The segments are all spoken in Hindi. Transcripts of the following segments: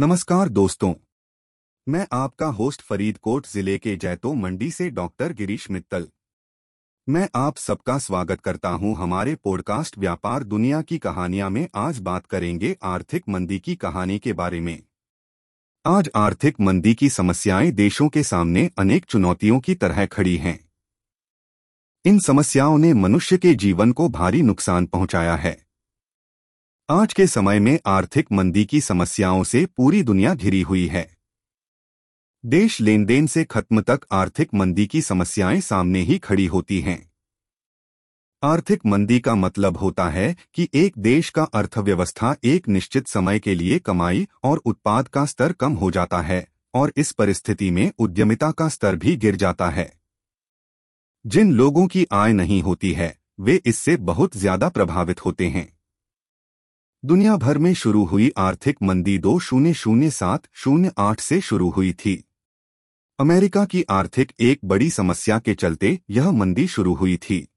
नमस्कार दोस्तों। मैं आपका होस्ट फरीदकोट ज़िले के जैतो मंडी से डॉक्टर गिरीश मित्तल। मैं आप सबका स्वागत करता हूँ हमारे पॉडकास्ट व्यापार दुनिया की कहानियाँ में आज बात करेंगे आर्थिक मंदी की कहानी के बारे में। आज आर्थिक मंदी की समस्याएँ देशों के सामने अनेक चुनौतियों की तरह खड़ी हैं। इन समस्याओं ने मनुष्य के जीवन को भारी नुकसान पहुँचाया है। आज के समय में आर्थिक मंदी की समस्याओं से पूरी दुनिया घिरी हुई है। देश लेन देन से खत्म तक आर्थिक मंदी की समस्याएँ सामने ही खड़ी होती हैं। आर्थिक मंदी का मतलब होता है कि एक देश का अर्थव्यवस्था एक निश्चित समय के लिए कमाई और उत्पाद का स्तर कम हो जाता है और इस परिस्थिति में उद्यमिता का स्तर भी गिर जाता है। जिन लोगों की आय नहीं होती है, वे इससे बहुत ज़्यादा प्रभावित होते हैं। दुनिया भर में शुरू हुई आर्थिक मंदी दो शून्य शून्य सात शून्य आठ से शुरू हुई थी। अमेरिका की आर्थिक एक बड़ी समस्या के चलते यह मंदी शुरू हुई थी।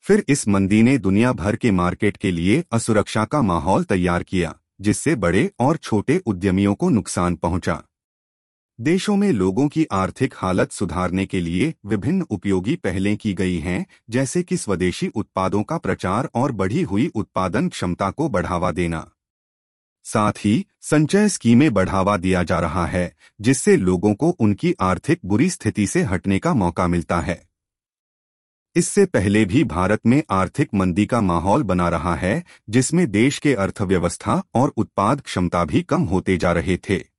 फिर इस मंदी ने दुनिया भर के मार्केट के लिए असुरक्षा का माहौल तैयार किया, जिससे बड़े और छोटे उद्यमियों को नुकसान पहुँचा। देशों में लोगों की आर्थिक हालत सुधारने के लिए विभिन्न उपयोगी पहलें की गई हैं, जैसे कि स्वदेशी उत्पादों का प्रचार और बढ़ी हुई उत्पादन क्षमता को बढ़ावा देना। साथ ही, संचय स्कीमें बढ़ावा दिया जा रहा है, जिससे लोगों को उनकी आर्थिक बुरी स्थिति से हटने का मौका मिलता है। इससे पहले भी भारत में आर्थिक मंदी का माहौल बना रहा है, जिसमें देश के अर्थव्यवस्था और उत्पाद क्षमता भी कम होते जा रहे थे।